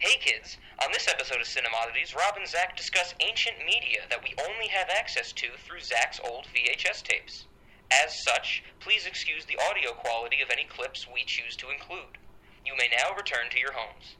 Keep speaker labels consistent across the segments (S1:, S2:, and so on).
S1: Hey kids, on this episode of Cinemodities, Rob and Zach discuss ancient media that we only have access to through Zach's old VHS tapes. As such, please excuse the audio quality of any clips we choose to include. You may now return to your homes.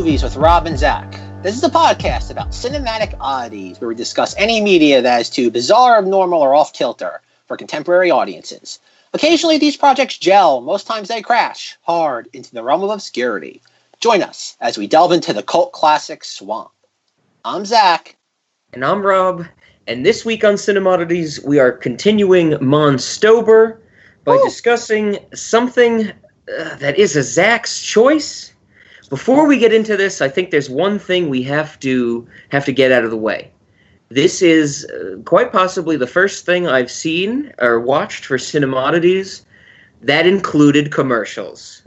S2: Movies with Rob and Zach. This is a podcast about cinematic oddities where we discuss any media that is too bizarre, abnormal, or off kilter for contemporary audiences. Occasionally, these projects gel, most times they crash hard into the realm of obscurity. Join us as we delve into the cult classic Swamp. I'm Zach.
S3: And I'm Rob. And this week on Cinemodities, we are continuing Monstober by
S2: Woo.
S3: discussing something uh, that is a Zach's choice. Before we get into this, I think there's one thing we have to have to get out of the way. This is uh, quite possibly the first thing I've seen or watched for Cinemodities that included commercials.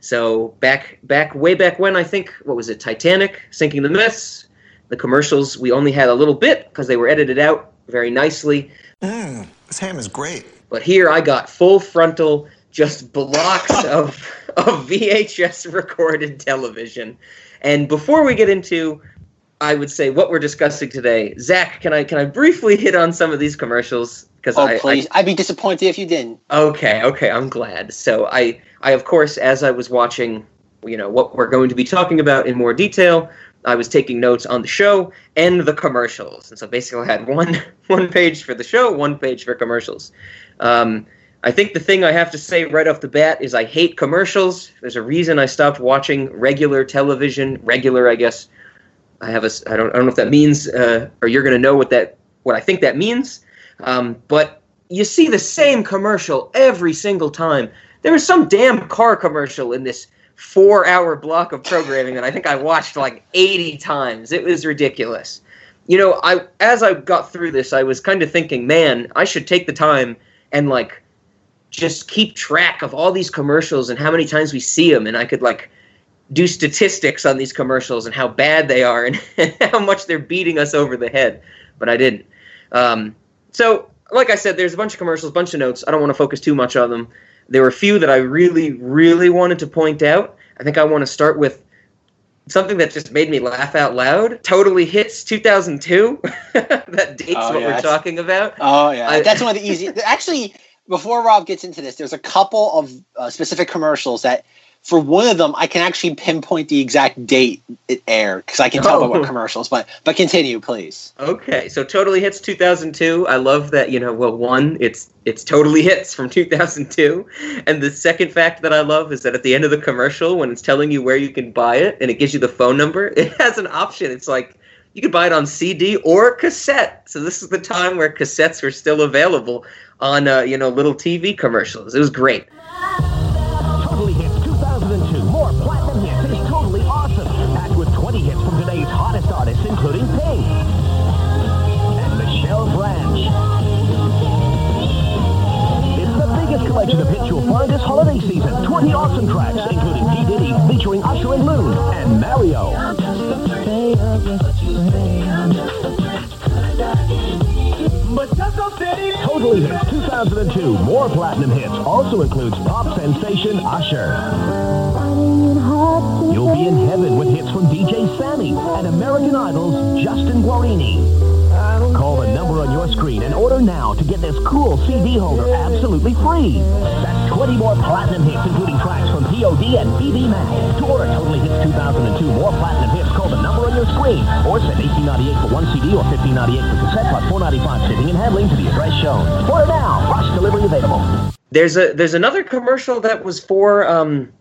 S3: So back back way back when I think what was it Titanic sinking the myths the commercials we only had a little bit because they were edited out very nicely
S4: Mmm, this ham is great.
S3: but here i got full frontal just blocks of of vhs recorded television and before we get into i would say what we're discussing today zach can i can i briefly hit on some of these commercials because
S2: Oh,
S3: I, I
S2: please. I'd be disappointed if you didn't.
S3: Okay, okay, I'm glad. So I, I of course, as I was watching, you know, what we're going to be talking about in more detail, I was taking notes on the show and the commercials, and so basically I had one, one page for the show, one page for commercials. Um, I think the thing I have to say right off the bat is I hate commercials. There's a reason I stopped watching regular television. Regular, I guess. I have a. I don't. I don't know if that means, uh, or you're going to know what that, what I think that means. Um, but you see the same commercial every single time. There was some damn car commercial in this four hour block of programming that I think I watched like 80 times. It was ridiculous. You know, I as I got through this, I was kind of thinking, man, I should take the time and like just keep track of all these commercials and how many times we see them, and I could like do statistics on these commercials and how bad they are and how much they're beating us over the head. But I didn't. Um, so, like I said, there's a bunch of commercials, bunch of notes. I don't want to focus too much on them. There were a few that I really, really wanted to point out. I think I want to start with something that just made me laugh out loud. Totally hits 2002. that dates
S2: Oh,
S3: what
S2: yeah,
S3: we're talking about.
S2: Oh yeah,
S3: I-
S2: that's one of the easy. Actually, before Rob gets into this, there's a couple of uh, specific commercials that, for one of them, I can actually pinpoint the exact date it aired because I can tell by
S3: Oh.
S2: what commercials. But but continue, please.
S3: Okay, so totally hits 2002. I love that. You know, well, one, it's it's totally hits from 2002, and the second fact that I love is that at the end of the commercial, when it's telling you where you can buy it and it gives you the phone number, it has an option. It's like you could buy it on CD or cassette. So this is the time where cassettes were still available on uh, you know little TV commercials. It was great.
S5: Totally Hits 2002. More platinum hits is totally awesome. Packed with 20 hits from today's hottest artists, including Pink and Michelle Branch. It's the biggest collection of hits you'll find this holiday season. 20 awesome tracks, including P. Diddy featuring Usher and Loon and Mario. Totally Hits 2002. More platinum hits also includes pop sensation Usher. You'll be in heaven with hits from DJ Sammy and American Idol's Justin Guarini. Call the number on your screen and order now to get this cool CD holder absolutely free. That's 20 more platinum hits, including tracks from POD and BBMak. To order Totally Hits 2002 more platinum hits, call the number on your screen or send 1898 for one CD or 1598 for cassette plus 495 shipping and handling to the address shown. Order now. Rush delivery available.
S3: There's a there's another commercial that was for um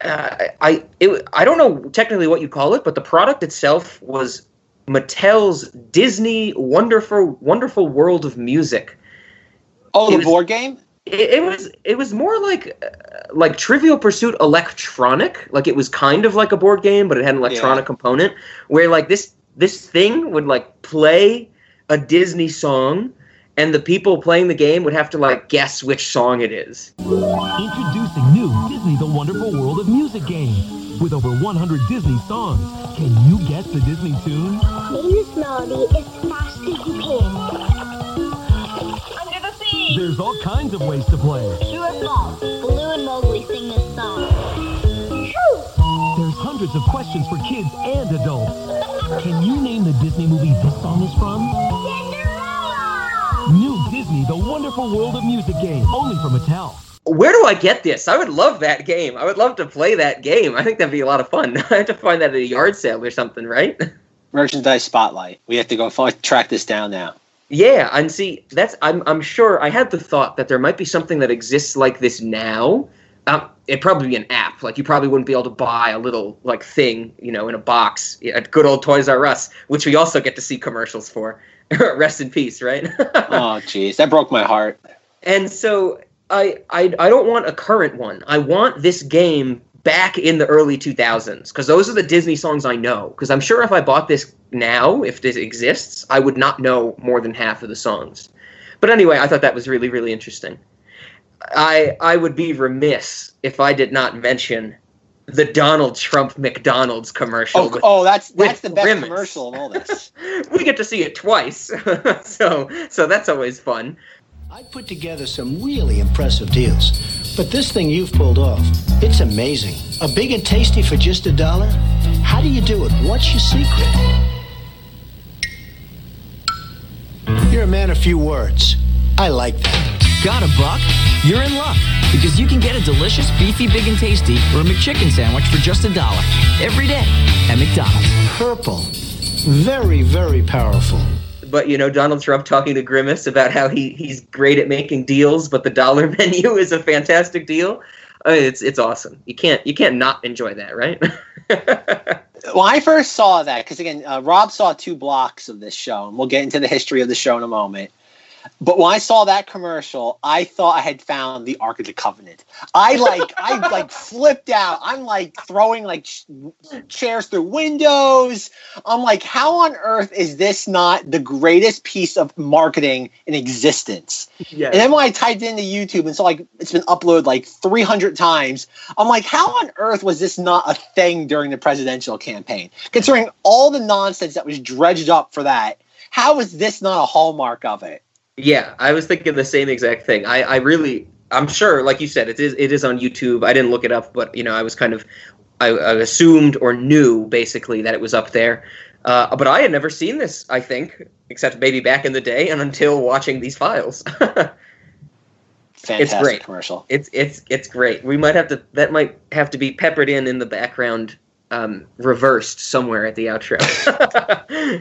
S3: uh, I it, I don't know technically what you call it, but the product itself was Mattel's Disney Wonderful Wonderful World of Music.
S2: Oh,
S3: It
S2: the
S3: was-
S2: board game.
S3: It, it was it was more like uh, like Trivial Pursuit electronic. Like it was kind of like a board game, but it had an electronic
S2: Yeah.
S3: component where like this this thing would like play a Disney song, and the people playing the game would have to like guess which song it is.
S5: Introducing new Disney The Wonderful World of Music game. With over 100 Disney songs, can you guess the Disney tune?
S6: Sing this melody as fast as you can. Under the sea!
S5: There's all kinds of ways to play.
S6: True or false? Baloo and Mowgli sing this song. True!
S5: There's hundreds of questions for kids and adults. Can you name the Disney movie this song is from?
S6: Cinderella!
S5: New Disney The Wonderful World of Music game, only from Mattel.
S3: Where do I get this? I would love that game. I would love to play that game. I think that'd be a lot of fun. I have to find that at a yard sale or something, right?
S2: Merchandise spotlight. We have to go find, track this down now.
S3: Yeah, and see, that's I'm I'm sure I had the thought that there might be something that exists like this now. Um, it'd probably be an app. Like you probably wouldn't be able to buy a little like thing, you know, in a box at good old Toys R Us, which we also get to see commercials for. Rest in peace, right?
S2: Oh, jeez, that broke my heart.
S3: and so I, I I don't want a current one. I want this game back in the early 2000s because those are the Disney songs I know. Because I'm sure if I bought this now, if this exists, I would not know more than half of the songs. But anyway, I thought that was really really interesting. I I would be remiss if I did not mention the Donald Trump McDonald's commercial.
S2: Oh,
S3: with-
S2: oh, that's that's the best
S3: Grimace.
S2: commercial of all this.
S3: we get to see it twice, so so that's always fun.
S7: I put together some really impressive deals. But this thing you've pulled off, it's amazing. A big and tasty for just a dollar? How do you do it? What's your secret? You're a man of few words. I like that.
S8: Got a buck? You're in luck because you can get a delicious, beefy, big and tasty or a McChicken sandwich for just a dollar every day at McDonald's.
S7: Purple. Very, very powerful.
S3: But you know Donald Trump talking to Grimace about how he he's great at making deals, but the dollar menu is a fantastic deal. Uh, it's it's awesome. You can't you can't not enjoy that, right?
S2: when I first saw that, because again, uh, Rob saw two blocks of this show, and we'll get into the history of the show in a moment. But when I saw that commercial, I thought I had found the Ark of the Covenant. I like, I like flipped out. I'm like throwing like ch- chairs through windows. I'm like, how on earth is this not the greatest piece of marketing in existence?
S3: yeah.
S2: And then when I typed into YouTube and saw like it's been uploaded like 300 times, I'm like, how on earth was this not a thing during the presidential campaign? Considering all the nonsense that was dredged up for that, how is this not a hallmark of it?
S3: Yeah, I was thinking the same exact thing. I, I really, I'm sure, like you said, it is it is on YouTube. I didn't look it up, but you know, I was kind of, I, I assumed or knew basically that it was up there. Uh, but I had never seen this. I think, except maybe back in the day, and until watching these files.
S2: Fantastic
S3: great.
S2: commercial.
S3: it's it's it's great. We might have to that might have to be peppered in in the background, um, reversed somewhere at the outro.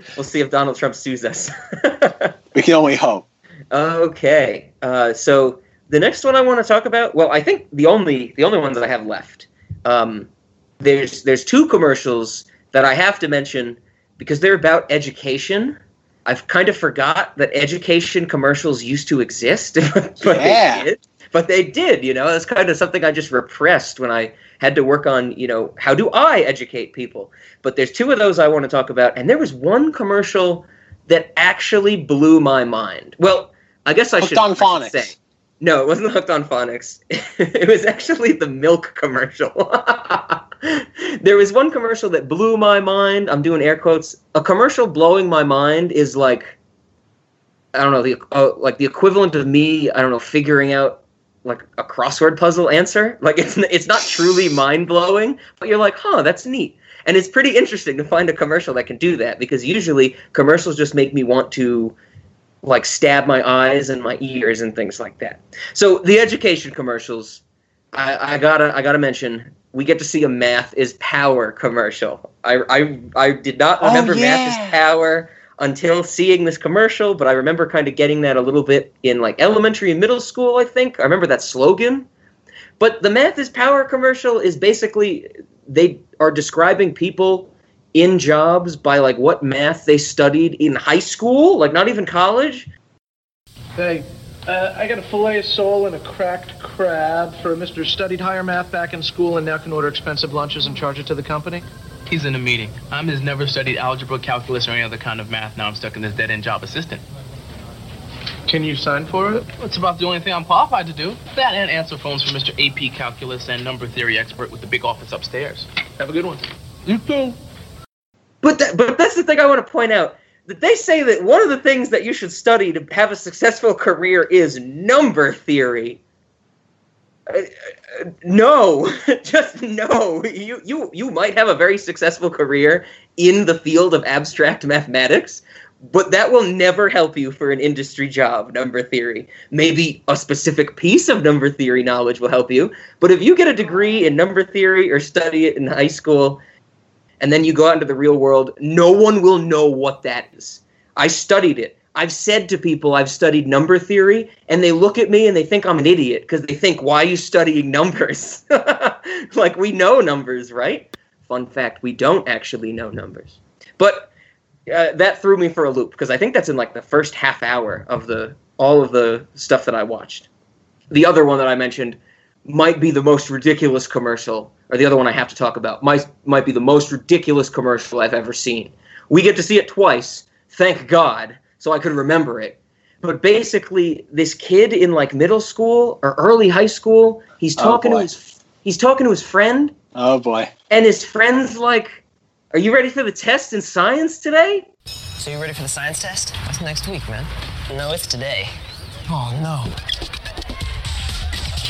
S3: we'll see if Donald Trump sues us.
S2: We can only hope.
S3: Okay. Uh, so the next one I want to talk about, well, I think the only the only ones I have left. Um, there's there's two commercials that I have to mention because they're about education. I've kind of forgot that education commercials used to exist, but
S2: Yeah.
S3: they did. But they did, you know. That's kind of something I just repressed when I had to work on, you know, how do I educate people? But there's two of those I want to talk about, and there was one commercial that actually blew my mind. Well, I guess I
S2: Hooked
S3: should,
S2: on
S3: I should
S2: phonics.
S3: say. No, it wasn't hooked on phonics. it was actually the milk commercial. there was one commercial that blew my mind. I'm doing air quotes. A commercial blowing my mind is like I don't know the uh, like the equivalent of me. I don't know figuring out like a crossword puzzle answer. Like it's it's not truly mind blowing, but you're like, huh, that's neat. And it's pretty interesting to find a commercial that can do that because usually commercials just make me want to like stab my eyes and my ears and things like that. So the education commercials, I, I gotta I gotta mention. We get to see a math is power commercial. I I, I did not
S2: Oh,
S3: remember math is power until seeing this commercial, but I remember kind of getting that a little bit in like elementary and middle school. I think I remember that slogan. But the math is power commercial is basically they are describing people in jobs by like what math they studied in high school, like not even college.
S9: Say, Uh, I got a fillet of sole and a cracked crab for a Mr. Studied higher math back in school and now can order expensive lunches and charge it to the company.
S10: He's in a meeting. I'm his never studied algebra, calculus, or any other kind of math. Now I'm stuck in this dead end job assistant.
S9: Can you sign for it?
S10: It's about the only thing I'm qualified to do. That and answer phones for Mr. AP Calculus and number theory expert with the big office upstairs. Have a good one.
S9: You too.
S3: But that, but that's the thing I want to point out. That they say that one of the things that you should study to have a successful career is number theory. Uh, uh, no, just no. You you you might have a very successful career in the field of abstract mathematics, but that will never help you for an industry job. Number theory, maybe a specific piece of number theory knowledge will help you, but if you get a degree in number theory or study it in high school and then you go out into the real world, no one will know what that is. I studied it. I've said to people I've studied number theory, and they look at me and they think I'm an idiot because they think, why are you studying numbers? like, we know numbers, right? Fun fact, we don't actually know numbers. But uh, that threw me for a loop because I think that's in like the first half hour of the all of the stuff that I watched. The other one that I mentioned might be the most ridiculous commercial, or the other one I have to talk about might might be the most ridiculous commercial I've ever seen. We get to see it twice, thank God, so I could remember it. But basically, this kid in like middle school or early high school, he's
S2: Oh,
S3: talking to his he's talking to his friend,
S2: Oh boy.
S3: and his friend's like, "Are you ready for the test in science today?"
S11: So you ready for the science test? That's next week, man. No, it's today. Oh no.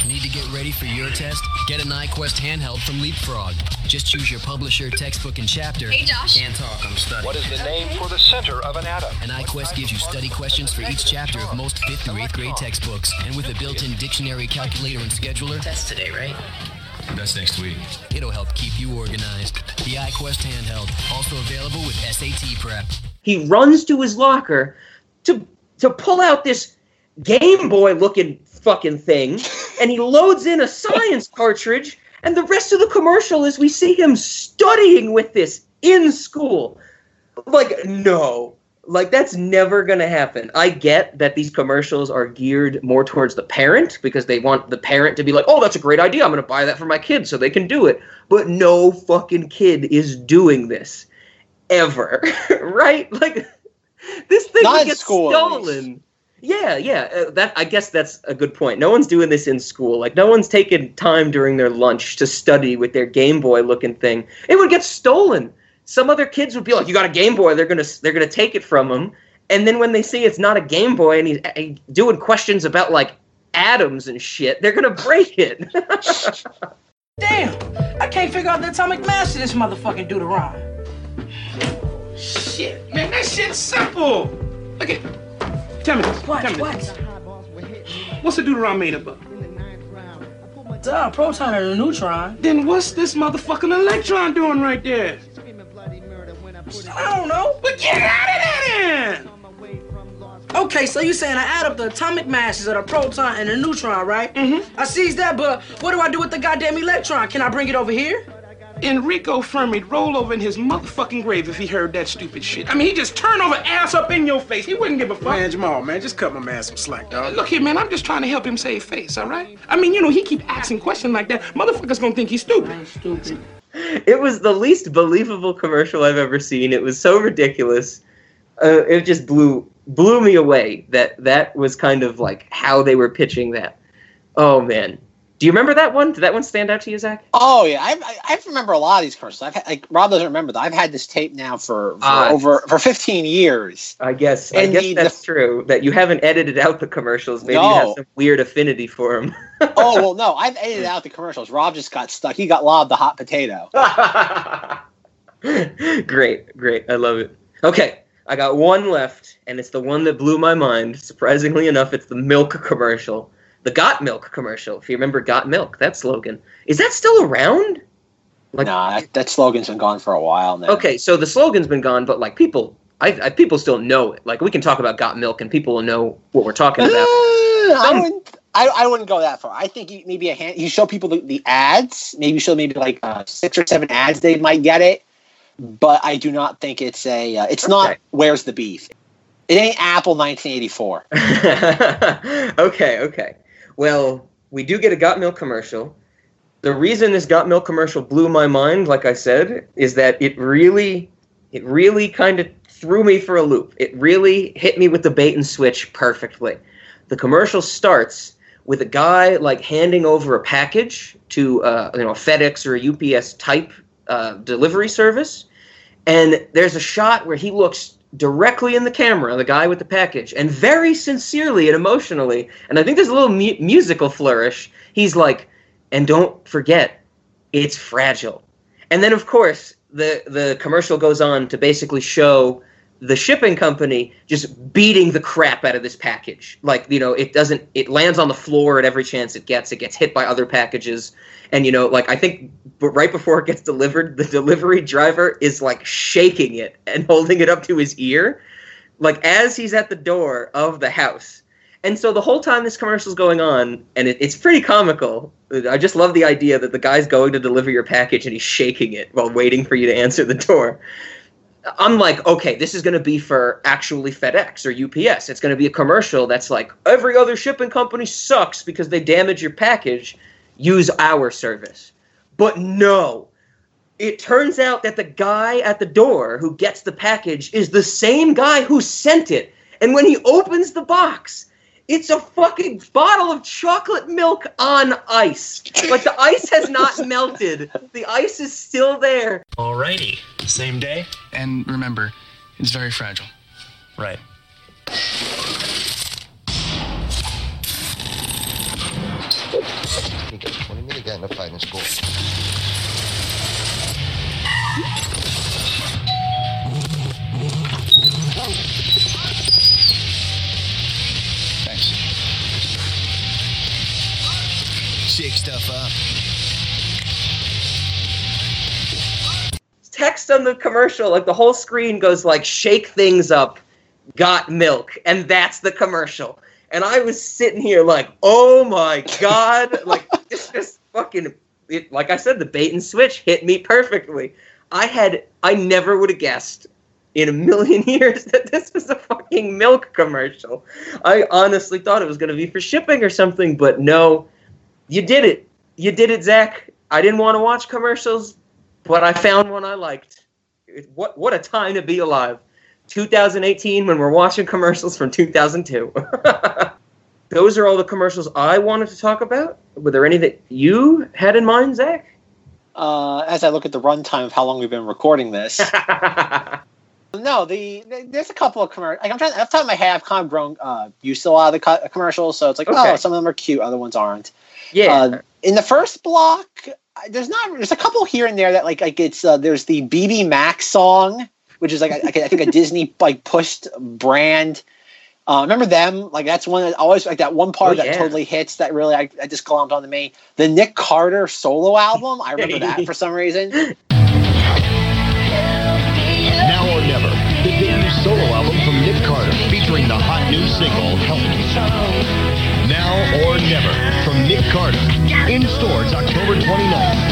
S8: Need to get ready for your test? Get an iQuest handheld from Leapfrog. Just choose your publisher, textbook, and chapter.
S6: Hey, Josh.
S8: Can't talk, I'm studying.
S12: What is the name for the center of an atom?
S8: And iQuest gives you study questions for each chapter of most 5th through 8th grade textbooks. And with a built-in dictionary, calculator, and scheduler,
S11: Test today, right?
S8: that's next week. It'll help keep you organized. The iQuest handheld, also available with SAT prep.
S3: he runs to his locker to to pull out this Game Boy looking fucking thing, and he loads in a science cartridge. And the rest of the commercial is we see him studying with this in school. Like no, like that's never gonna happen. I get that these commercials are geared more towards the parent because they want the parent to be like, "Oh, that's a great idea. I'm gonna buy that for my kid so they can do it." But no fucking kid is doing this ever, right? Like this thing
S2: gets
S3: would
S2: in
S3: get
S2: school, at least.
S3: stolen. Yeah, yeah. Uh, that I guess that's a good point. No one's doing this in school. Like no one's taking time during their lunch to study with their Game Boy looking thing. It would get stolen. Some other kids would be like, "You got a Game Boy?" They're gonna they're gonna take it from him. And then when they see it's not a Game Boy and he's uh, doing questions about like atoms and shit, they're gonna break it.
S13: Damn! I can't figure out the atomic mass of this motherfucking Deuteron.
S14: Shit, man, that shit's simple. Look at. Tell me this.
S13: What?
S14: Tell me
S13: What?
S14: this. What's the deuteron made up of?
S13: Duh, proton and a neutron.
S14: Then what's this motherfucking electron doing right there?
S13: I don't know.
S14: But get out of there then!
S13: Okay, so you saying I add up the atomic masses of the proton and the neutron, right? Mm-hmm. I sees that, but what do I do with the goddamn electron? Can I bring it over here?
S14: Enrico Fermi'd roll over in his motherfucking grave if he heard that stupid shit. I mean, he just turn over ass up in your face. He wouldn't give a fuck.
S9: Man, Jamal, man, just cut my man some slack, dog.
S14: Look here, man, I'm just trying to help him save face, all right? I mean, you know, he keep asking questions like that. Motherfuckers gonna think he's stupid.
S13: Stupid.
S3: it was the least believable commercial I've ever seen. It was so ridiculous. Uh, it just blew blew me away that that was kind of like how they were pitching that. Oh man, do you remember that one? Did that one stand out to you, Zach?
S2: Oh yeah, I, I, I remember a lot of these commercials. I've had, like Rob doesn't remember that. I've had this tape now for, for
S3: Ah.
S2: over for 15 years.
S3: I guess I
S2: And
S3: guess
S2: the-
S3: that's true. That you haven't edited out the commercials. Maybe you have some weird affinity for them.
S2: oh well, no, I've edited out the commercials. Rob just got stuck. He got lobbed the hot potato.
S3: great, great. I love it. Okay, I got one left, and it's the one that blew my mind. Surprisingly enough, it's the milk commercial. The Got Milk commercial. If you remember Got Milk, that slogan. Is that still around? Like,
S2: nah, that, that slogan's been gone for a while now.
S3: Okay, so the slogan's been gone, but like people, I, I people still know it. Like we can talk about Got Milk, and people will know what we're talking
S2: Uh,
S3: about.
S2: I
S3: Some-
S2: wouldn't. I, I wouldn't go that far. I think you, maybe a hand. You show people the, the ads. Maybe show maybe like uh, six or seven ads. They might get it, but I do not think it's a. Uh, it's not. Where's the beef? It ain't Apple 1984.
S3: okay, okay. Well, we do get a Got Milk commercial. The reason this Got Milk commercial blew my mind, like I said, is that it really, it really kind of threw me for a loop. It really hit me with the bait and switch perfectly. The commercial starts with a guy like handing over a package to uh, you know a FedEx or a UPS type uh, delivery service, and there's a shot where he looks directly in the camera, the guy with the package, and very sincerely and emotionally, and I think there's a little mu- musical flourish. He's like, "And don't forget, it's fragile." And then, of course, the the commercial goes on to basically show the shipping company just beating the crap out of this package. Like, you know, it doesn't, it lands on the floor at every chance it gets. It gets hit by other packages. And, you know, like, I think right before it gets delivered, the delivery driver is like shaking it and holding it up to his ear, like, as he's at the door of the house. And so the whole time this commercial's going on, and it, it's pretty comical. I just love the idea that the guy's going to deliver your package and he's shaking it while waiting for you to answer the door. I'm like, okay, this is going to be for actually FedEx or UPS. It's going to be a commercial that's like, every other shipping company sucks because they damage your package. Use our service. But no, it turns out that the guy at the door who gets the package is the same guy who sent it. And when he opens the box, it's a fucking bottle of chocolate milk on ice. Like the ice has not melted. The ice is still there.
S15: Alrighty. Same day? And remember, it's very fragile. Right.
S16: You got 20 minutes got in a fight in school.
S15: Thanks.
S17: Shake stuff up.
S3: Text on the commercial, like the whole screen goes like shake things up, got milk, and that's the commercial. And I was sitting here like, oh my god, like it's just fucking it, like I said, the bait and switch hit me perfectly. I had I never would have guessed in a million years that this was a fucking milk commercial. I honestly thought it was gonna be for shipping or something, but no, you did it. You did it, Zach. I didn't want to watch commercials, but I found one I liked. It- What what a time to be alive. 2018 when we're watching commercials from 2002. Those are all the commercials I wanted to talk about. Were there any that you had in mind, Zach?
S2: Uh, as I look at the runtime of how long we've been recording this. no, the, the- there's a couple of commercials. Like I'm trying. Off the top of my head, I've kind of grown uh, used to a lot of the co- commercials, so it's like,
S3: Okay.
S2: oh, some of them are cute, other ones aren't.
S3: Yeah.
S2: Uh, in the first block, there's not. There's a couple here and there that like like it's uh, there's the BBMak's song, which is like I, I think a Disney like pushed brand. Uh, remember them? Like that's one that always like that one part
S3: Oh,
S2: that
S3: yeah.
S2: totally hits that really I, I just glommed onto me. The Nick Carter solo album, I remember that for some reason.
S5: Now or Never, the debut solo album from Nick Carter, featuring the hot new single, Help Me. Now or Never, from Nick Carter. In stores October 29th.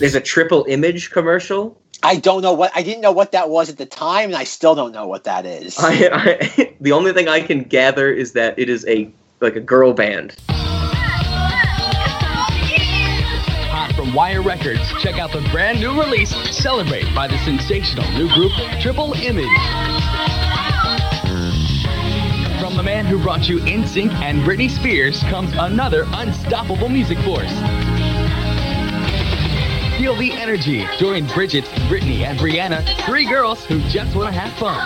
S3: There's a triple image commercial.
S2: I don't know what I didn't know what that was at the time, and I still don't know what that is.
S3: I, I the only thing I can gather is that it is a like a girl band.
S8: Hot from Wire Records, check out the brand new release, Celebrate, by the sensational new group Triple Image. From the man who brought you NSYNC and Britney Spears comes another unstoppable music force. Feel the energy. Join Bridget, Brittany, and Brianna, three girls who just want to have fun.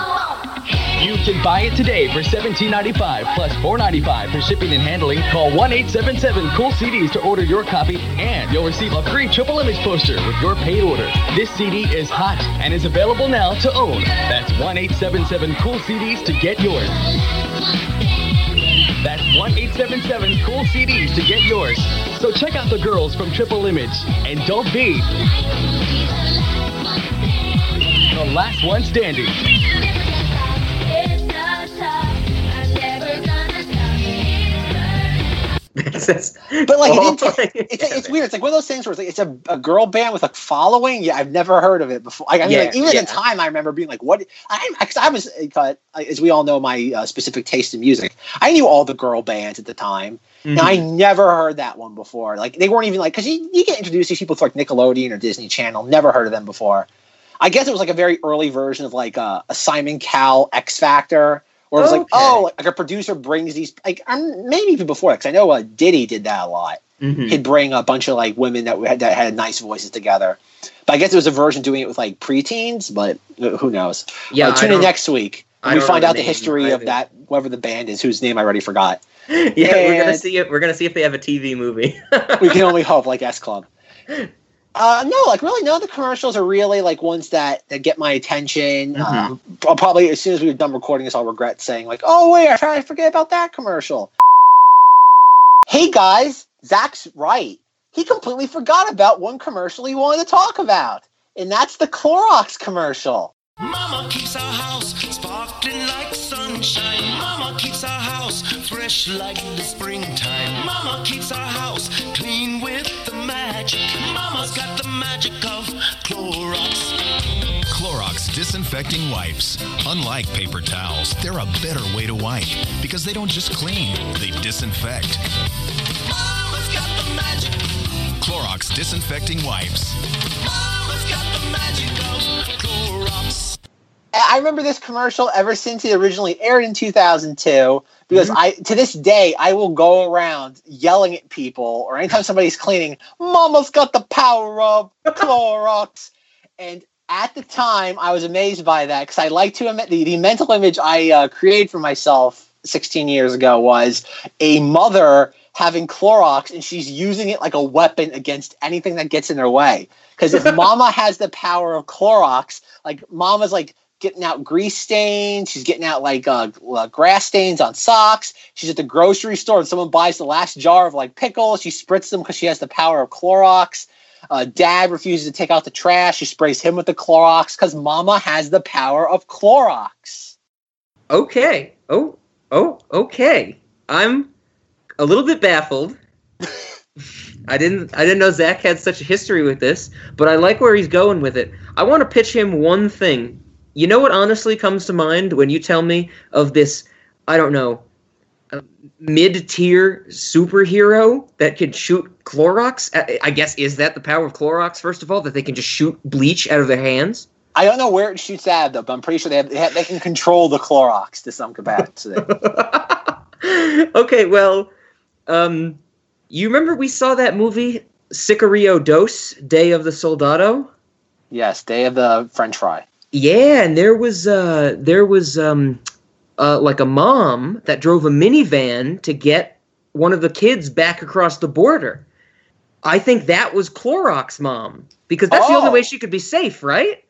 S8: You can buy it today for $17.95 plus $4.95 for shipping and handling. Call 1-877-COOL-CDs to order your copy and you'll receive a free triple image poster with your paid order. This CD is hot and is available now to own. That's 1-877-COOL-CDs to get yours. That's 1-877-COOL-CDs to get yours. So check out the girls from Triple Image and don't be the last one standing.
S2: But like, it it's, it's weird. It's like one of those things where it's like it's a, a girl band with a following. Yeah, I've never heard of it before. Like, I mean,
S3: Yeah,
S2: like, even
S3: yeah.
S2: at the time, I remember being like, "What?" I because I was, uh, as we all know, my uh, specific taste in music. I knew all the girl bands at the time, and I never heard that one before. Like, they weren't even like because you, you get introduced to these people through like Nickelodeon or Disney Channel. Never heard of them before. I guess it was like a very early version of like a, a Simon Cowell X Factor. Or it was like, oh, like, a producer brings these, like, I'm, maybe even before, that, because I know uh, Diddy did that a lot
S3: Mhm.
S2: he'd bring a bunch of like women that we had that had nice voices together. But I guess it was a version doing it with like preteens, but who knows?
S3: Yeah,
S2: Uh, tune in next week. We find out
S3: the
S2: the history of that whoever the band is, whose name I already forgot.
S3: yeah, we're gonna see it. We're gonna see if they have a TV movie.
S2: we can only hope, like S Club. Uh, no, like really, none of the commercials are really like ones that, that get my attention.
S3: Mhm.
S2: Um, I'll probably as soon as we're done recording this, I'll regret saying like, "Oh wait, I tried to forget about that commercial." Hey guys, Zach's right. He completely forgot about one commercial he wanted to talk about, and that's the Clorox commercial.
S17: Mama keeps our house sparkling like sunshine. Mama keeps our house fresh like the springtime. Mama keeps our house clean with the magic. Mama's got the magic of Clorox.
S18: Clorox disinfecting wipes. Unlike paper towels, they're a better way to wipe because they don't just clean, they disinfect.
S17: Mama's got the magic.
S18: Clorox disinfecting wipes.
S17: Mama's got the magic of Clorox.
S2: I remember this commercial ever since it originally aired in 2002 because I to this day I will go around yelling at people or anytime somebody's cleaning, "Mama's got the power of Clorox." and at the time I was amazed by that because I like to admit the, the mental image I uh, created for myself 16 years ago was a mother having Clorox and she's using it like a weapon against anything that gets in her way. Because if mama has the power of Clorox, like mama's like getting out grease stains, she's getting out like uh, uh, grass stains on socks. She's at the grocery store and someone buys the last jar of like pickles. She spritz them because she has the power of Clorox. Uh, dad refuses to take out the trash. She sprays him with the Clorox because mama has the power of Clorox.
S3: okay. Oh. Oh. Okay. I'm a little bit baffled. I didn't. I didn't know Zach had such a history with this, but I like where he's going with it. I want to pitch him one thing. You know what honestly comes to mind when you tell me of this? I don't know. uh, Mid-tier superhero that can shoot Clorox. I, I guess is that the power of Clorox? First of all, that they can just shoot bleach out of their hands.
S2: I don't know where it shoots at though, but I'm pretty sure they have, they, have, they can control the Clorox to some capacity.
S3: okay, well, um, you remember we saw that movie Sicario Dos, Day of the Soldado?
S2: yes, Day of the French Fry.
S3: Yeah, and there was uh there was um uh like a mom that drove a minivan to get one of the kids back across the border. I think that was Clorox mom because that's the only
S2: Oh.
S3: way she could be safe, right?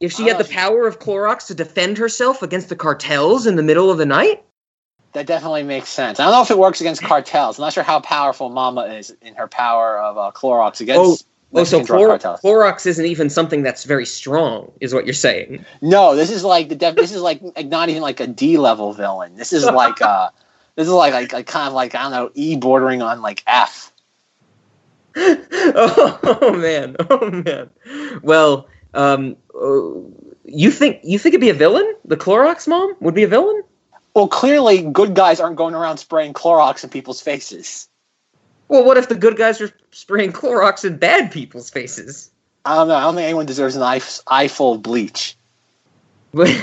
S3: If she had
S2: Oh,
S3: the power of Clorox to defend herself against the cartels in the middle of the night.
S2: That definitely makes sense. I don't know if it works against cartels. I'm not sure how powerful Mama is in her power of uh, Clorox against
S3: Oh, so
S2: Mexican drug
S3: Clor- Clorox isn't even something that's very strong, is what you're saying.
S2: No, this is like the def- this is like, not even like a D level villain. This is like uh this is like, like like kind of like I don't know E bordering on like F.
S3: oh, oh, man, oh man. Well, um, uh, you think you think it'd be a villain? The Clorox mom would be a villain?
S2: Well, clearly good guys aren't going around spraying Clorox in people's faces.
S3: Well, what if the good guys are spraying Clorox in bad people's faces?
S2: I don't know. I don't think anyone deserves an eye, eye full of bleach.
S3: I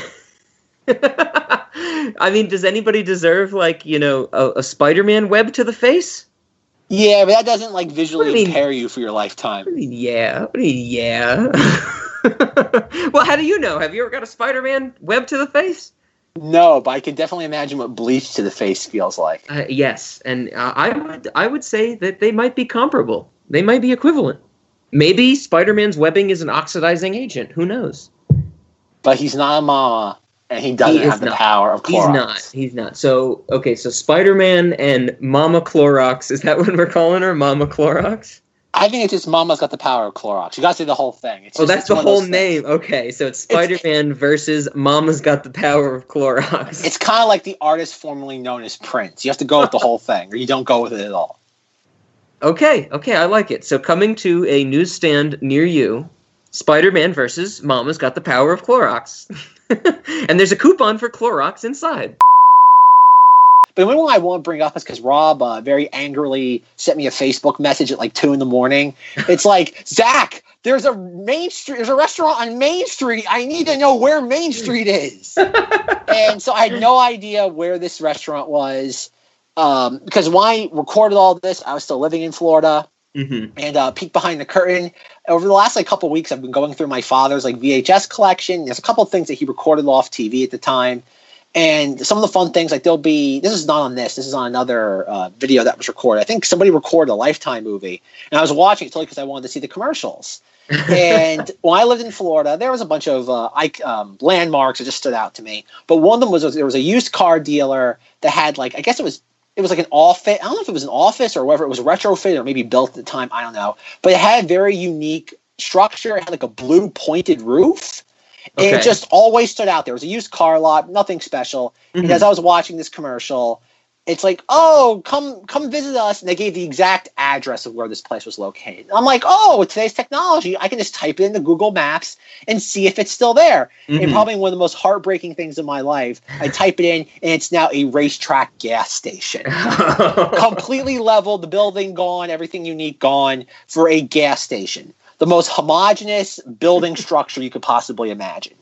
S3: mean, does anybody deserve like you know a, a Spider-Man web to the face?
S2: Yeah, but that doesn't like visually
S3: do you
S2: impair you for your lifetime.
S3: I mean, yeah, I mean, yeah. well, how do you know? Have you ever got a Spider-Man web to the face?
S2: No, but I can definitely imagine what bleach to the face feels like.
S3: Uh, yes, and uh, I would I would say that they might be comparable. They might be equivalent. Maybe Spider-Man's webbing is an oxidizing agent. Who knows?
S2: But he's not a mama, and he doesn't
S3: He
S2: have the
S3: not.
S2: power of Clorox.
S3: He's not. He's not. So okay, so Spider-Man and Mama Clorox is that what we're calling her? Mama Clorox.
S2: I think it's just Mama's got the power of Clorox. You got to say the whole thing. It's
S3: oh,
S2: just-
S3: that's the whole name. Okay, so it's Spider-Man versus Mama's got the power of Clorox.
S2: It's kind of like the artist formerly known as Prince. You have to go with the whole thing, or you don't go with it at all.
S3: Okay, okay, I like it. So coming to a newsstand near you, Spider-Man versus Mama's got the power of Clorox. and there's a coupon for Clorox inside.
S2: But the only one I want to bring up is because Rob uh, very angrily sent me a Facebook message at like two in the morning. It's like Zach, there's a Main Street, there's a restaurant on Main Street. I need to know where Main Street is. and so I had no idea where this restaurant was um, because when I recorded all this, I was still living in Florida
S3: Mm-hmm.
S2: and uh, peek behind the curtain. Over the last like couple weeks, I've been going through my father's like VHS collection. There's a couple of things that he recorded off TV at the time, and some of the fun things like there'll be. This is not on this. This is on another uh, video that was recorded. I think somebody recorded a Lifetime movie, and I was watching it totally because I wanted to see the commercials. and when I lived in Florida, there was a bunch of uh, um, landmarks that just stood out to me. But one of them was there was a used car dealer that had like I guess it was it was like an office. I don't know if it was an office or whether it was retrofit or maybe built at the time. I don't know. But it had a very unique structure. It had like a blue pointed roof. And
S3: Okay.
S2: it just always stood out. There It was a used car lot, nothing special. And
S3: Mhm.
S2: as I was watching this commercial, it's like, oh, come come visit us. And they gave the exact address of where this place was located. I'm like, oh, today's technology, I can just type it into Google Maps and see if it's still there. And
S3: Mhm.
S2: probably one of the most heartbreaking things in my life, I type it in and it's now a RaceTrac gas station. Completely leveled, the building gone, everything unique gone for a gas station. The most homogeneous building structure you could possibly imagine.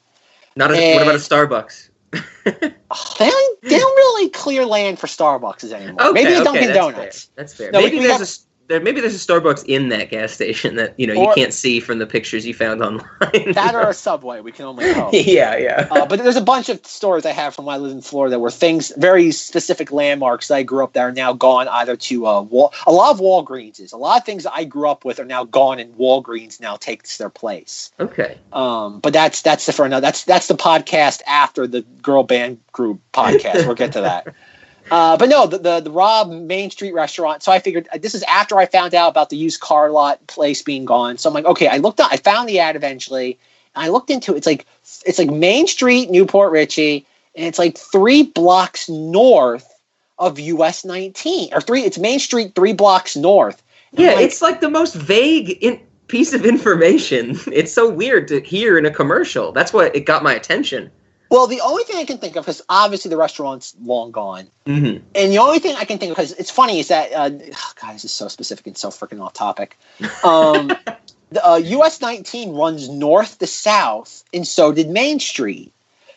S3: Not a, what about a Starbucks?
S2: Uh, they don't, they don't really clear land for Starbucks anymore.
S3: Okay,
S2: Maybe
S3: okay,
S2: Dunkin'
S3: that's
S2: Donuts.
S3: Fair. That's fair.
S2: No,
S3: maybe
S2: we
S3: there's a there, maybe there's a Starbucks in that gas station that you know you can't see from the pictures you found online.
S2: That or a Subway, we can only hope.
S3: yeah, yeah.
S2: Uh, but there's a bunch of stores I have from when I lived in Florida where things, very specific landmarks that I grew up that are now gone either to uh, Wal- a lot of Walgreens. is A lot of things I grew up with are now gone, and Walgreens now takes their place.
S3: Okay.
S2: Um, but that's that's the for another. That's that's the podcast after the girl band group podcast. we'll get to that. Uh, but no, the, the the Rob Main Street restaurant. So I figured uh, this is after I found out about the used car lot place being gone. So I'm like, okay, I looked up, I found the ad eventually, and I looked into it. It's like it's like Main Street, New Port Richey, and it's like three blocks north of US 19 or three. It's Main Street, three blocks north. And
S3: Yeah,
S2: like,
S3: it's like the most vague in- piece of information. It's so weird to hear in a commercial. That's what it got my attention.
S2: Well, the only thing I can think of because obviously the restaurant's long gone.
S3: Mm-hmm.
S2: And the only thing I can think of, because it's funny, is that uh, God, this is so specific and so freaking off topic. Um, the uh, US 19 runs north to south, and so did Main Street.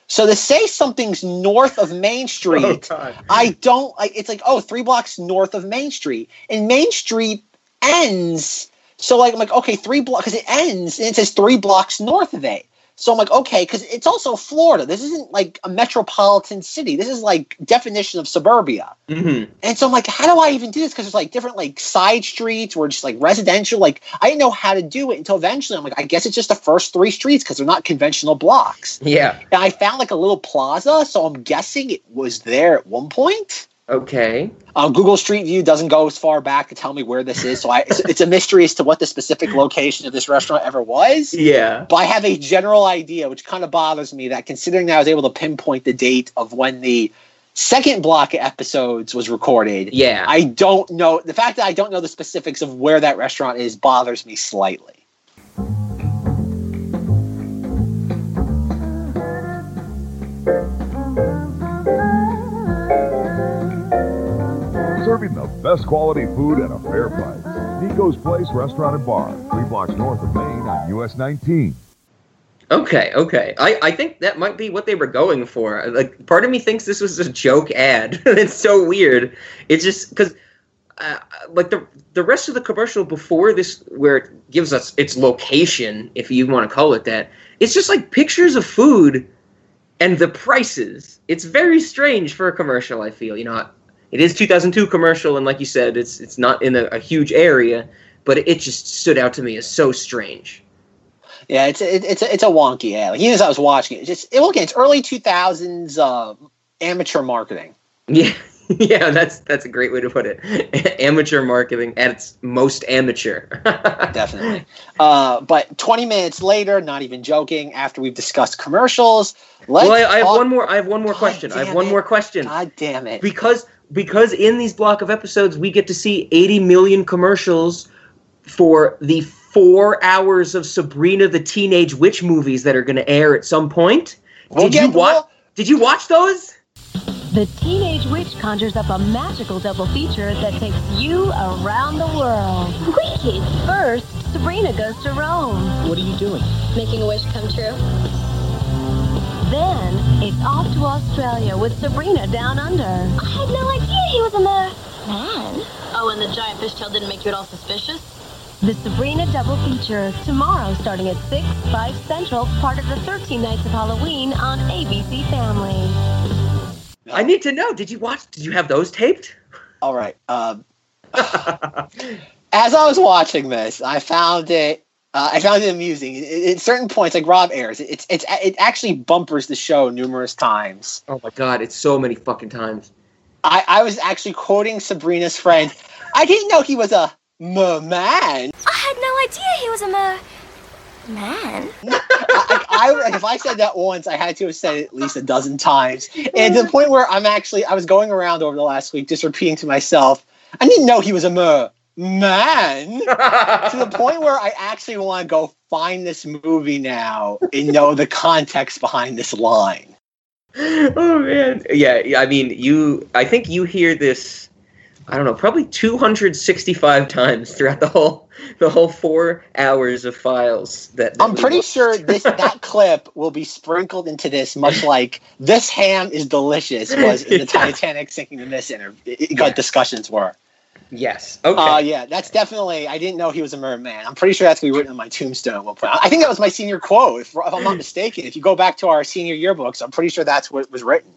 S2: So to say something's north of Main Street, I don't like. It's like oh, three blocks north of Main Street, and Main Street ends. So like I'm like okay, three blocks because it ends and it says three blocks north of it. So I'm like okay, because it's also Florida. This isn't like a metropolitan city. This is like definition of suburbia.
S3: Mm-hmm.
S2: And so I'm like, how do I even do this? Because there's like different like side streets or just like residential. Like I didn't know how to do it until eventually I'm like, I guess it's just the first three streets because they're not conventional blocks.
S3: Yeah.
S2: And I found like a little plaza, so I'm guessing it was there at one point.
S3: Okay.
S2: Um, Google Street View doesn't go as far back to tell me where this is, so I, it's, it's a mystery as to what the specific location of this restaurant ever was.
S3: Yeah.
S2: But I have a general idea, which kind of bothers me that considering that I was able to pinpoint the date of when the second block of episodes was recorded.
S3: Yeah.
S2: I don't know. The fact that I don't know the specifics of where that restaurant is bothers me slightly.
S19: Serving the best quality food at a fair price. Nico's Place Restaurant and Bar, three blocks north of Main on US 19.
S3: Okay, okay. I, I think that might be what they were going for. Like, part of me thinks this was a joke ad. it's so weird. It's just because, uh, like the the rest of the commercial before this, where it gives us its location, if you want to call it that, it's just like pictures of food and the prices. It's very strange for a commercial. I feel you know, it is 2002 commercial, and like you said, it's it's not in a, a huge area, but it just stood out to me as so strange.
S2: Yeah, it's it, it's a, it's a wonky ad. Like, even as I was watching it, it's just it, again, it's early two thousands uh, amateur marketing.
S3: Yeah. yeah, that's that's a great way to put it. amateur marketing at its most amateur.
S2: Definitely. Uh, but 20 minutes later, not even joking, after we've discussed commercials, let's
S3: well, I, I have one more. I have one more question. I have one
S2: it.
S3: more question.
S2: God damn it.
S3: Because because in these block of episodes we get to see 80 million commercials for the four hours of Sabrina the Teenage Witch movies that are going to air at some point.
S2: We'll
S3: Did you
S2: get-
S3: watch? Did you watch those?
S20: The Teenage Witch conjures up a magical double feature that takes you around the world. Wicked! First, Sabrina goes to Rome.
S7: What are you doing?
S20: Making a wish come true. Then, it's off to Australia with Sabrina down under. I had no idea was a man. Man? Oh, and the giant fishtail didn't make you at all suspicious? The Sabrina double feature, tomorrow starting at 6, 5 Central, part of the 13 Nights of Halloween on ABC Family.
S3: I need to know. Did you watch? Did you have those taped?
S2: All right. Um, as I was watching this, I found it. Uh, I found it amusing. At- At certain points, like Rob airs, it's it's it actually bumpers the show numerous times.
S3: Oh my god, it's so many fucking times.
S2: I, I was actually quoting Sabrina's friend. I didn't know he was a man.
S6: I had no idea he was a mer... man.
S2: I, I, like, if I said that once, I had to have said it at least a dozen times. And to the point where I'm actually, I was going around over the last week just repeating to myself, I didn't know he was a mer man. to the point where I actually want to go find this movie now and know the context behind this line.
S3: Oh man, yeah, yeah. I mean, you. I think you hear this. I don't know, probably 265 times throughout the whole the whole four hours of files that. that
S2: I'm pretty
S3: watched.
S2: sure this that clip will be sprinkled into this, much like "This ham is delicious" was in the Titanic sinking the miss interview. Discussions were.
S3: Yes. Okay.
S2: Uh, yeah, that's definitely. I didn't know he was a merman. I'm pretty sure that's gonna be written on my tombstone one point. I think that was my senior quote, if, if I'm not mistaken. If you go back to our senior yearbooks, I'm pretty sure that's what was written.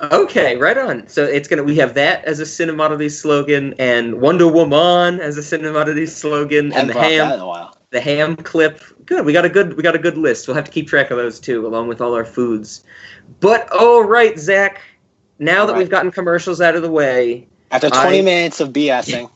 S3: Okay, right on. So it's gonna we have that as a Cinemodity slogan, and Wonder Woman as a Cinemodity slogan, and the
S2: brought that in
S3: ham the ham clip. Good. We got a good we got a good list. We'll have to keep track of those too, along with all our foods. But all right, Zach. Now that
S2: Right.
S3: we've gotten commercials out of the way,
S2: After 20
S3: I-
S2: minutes of BSing,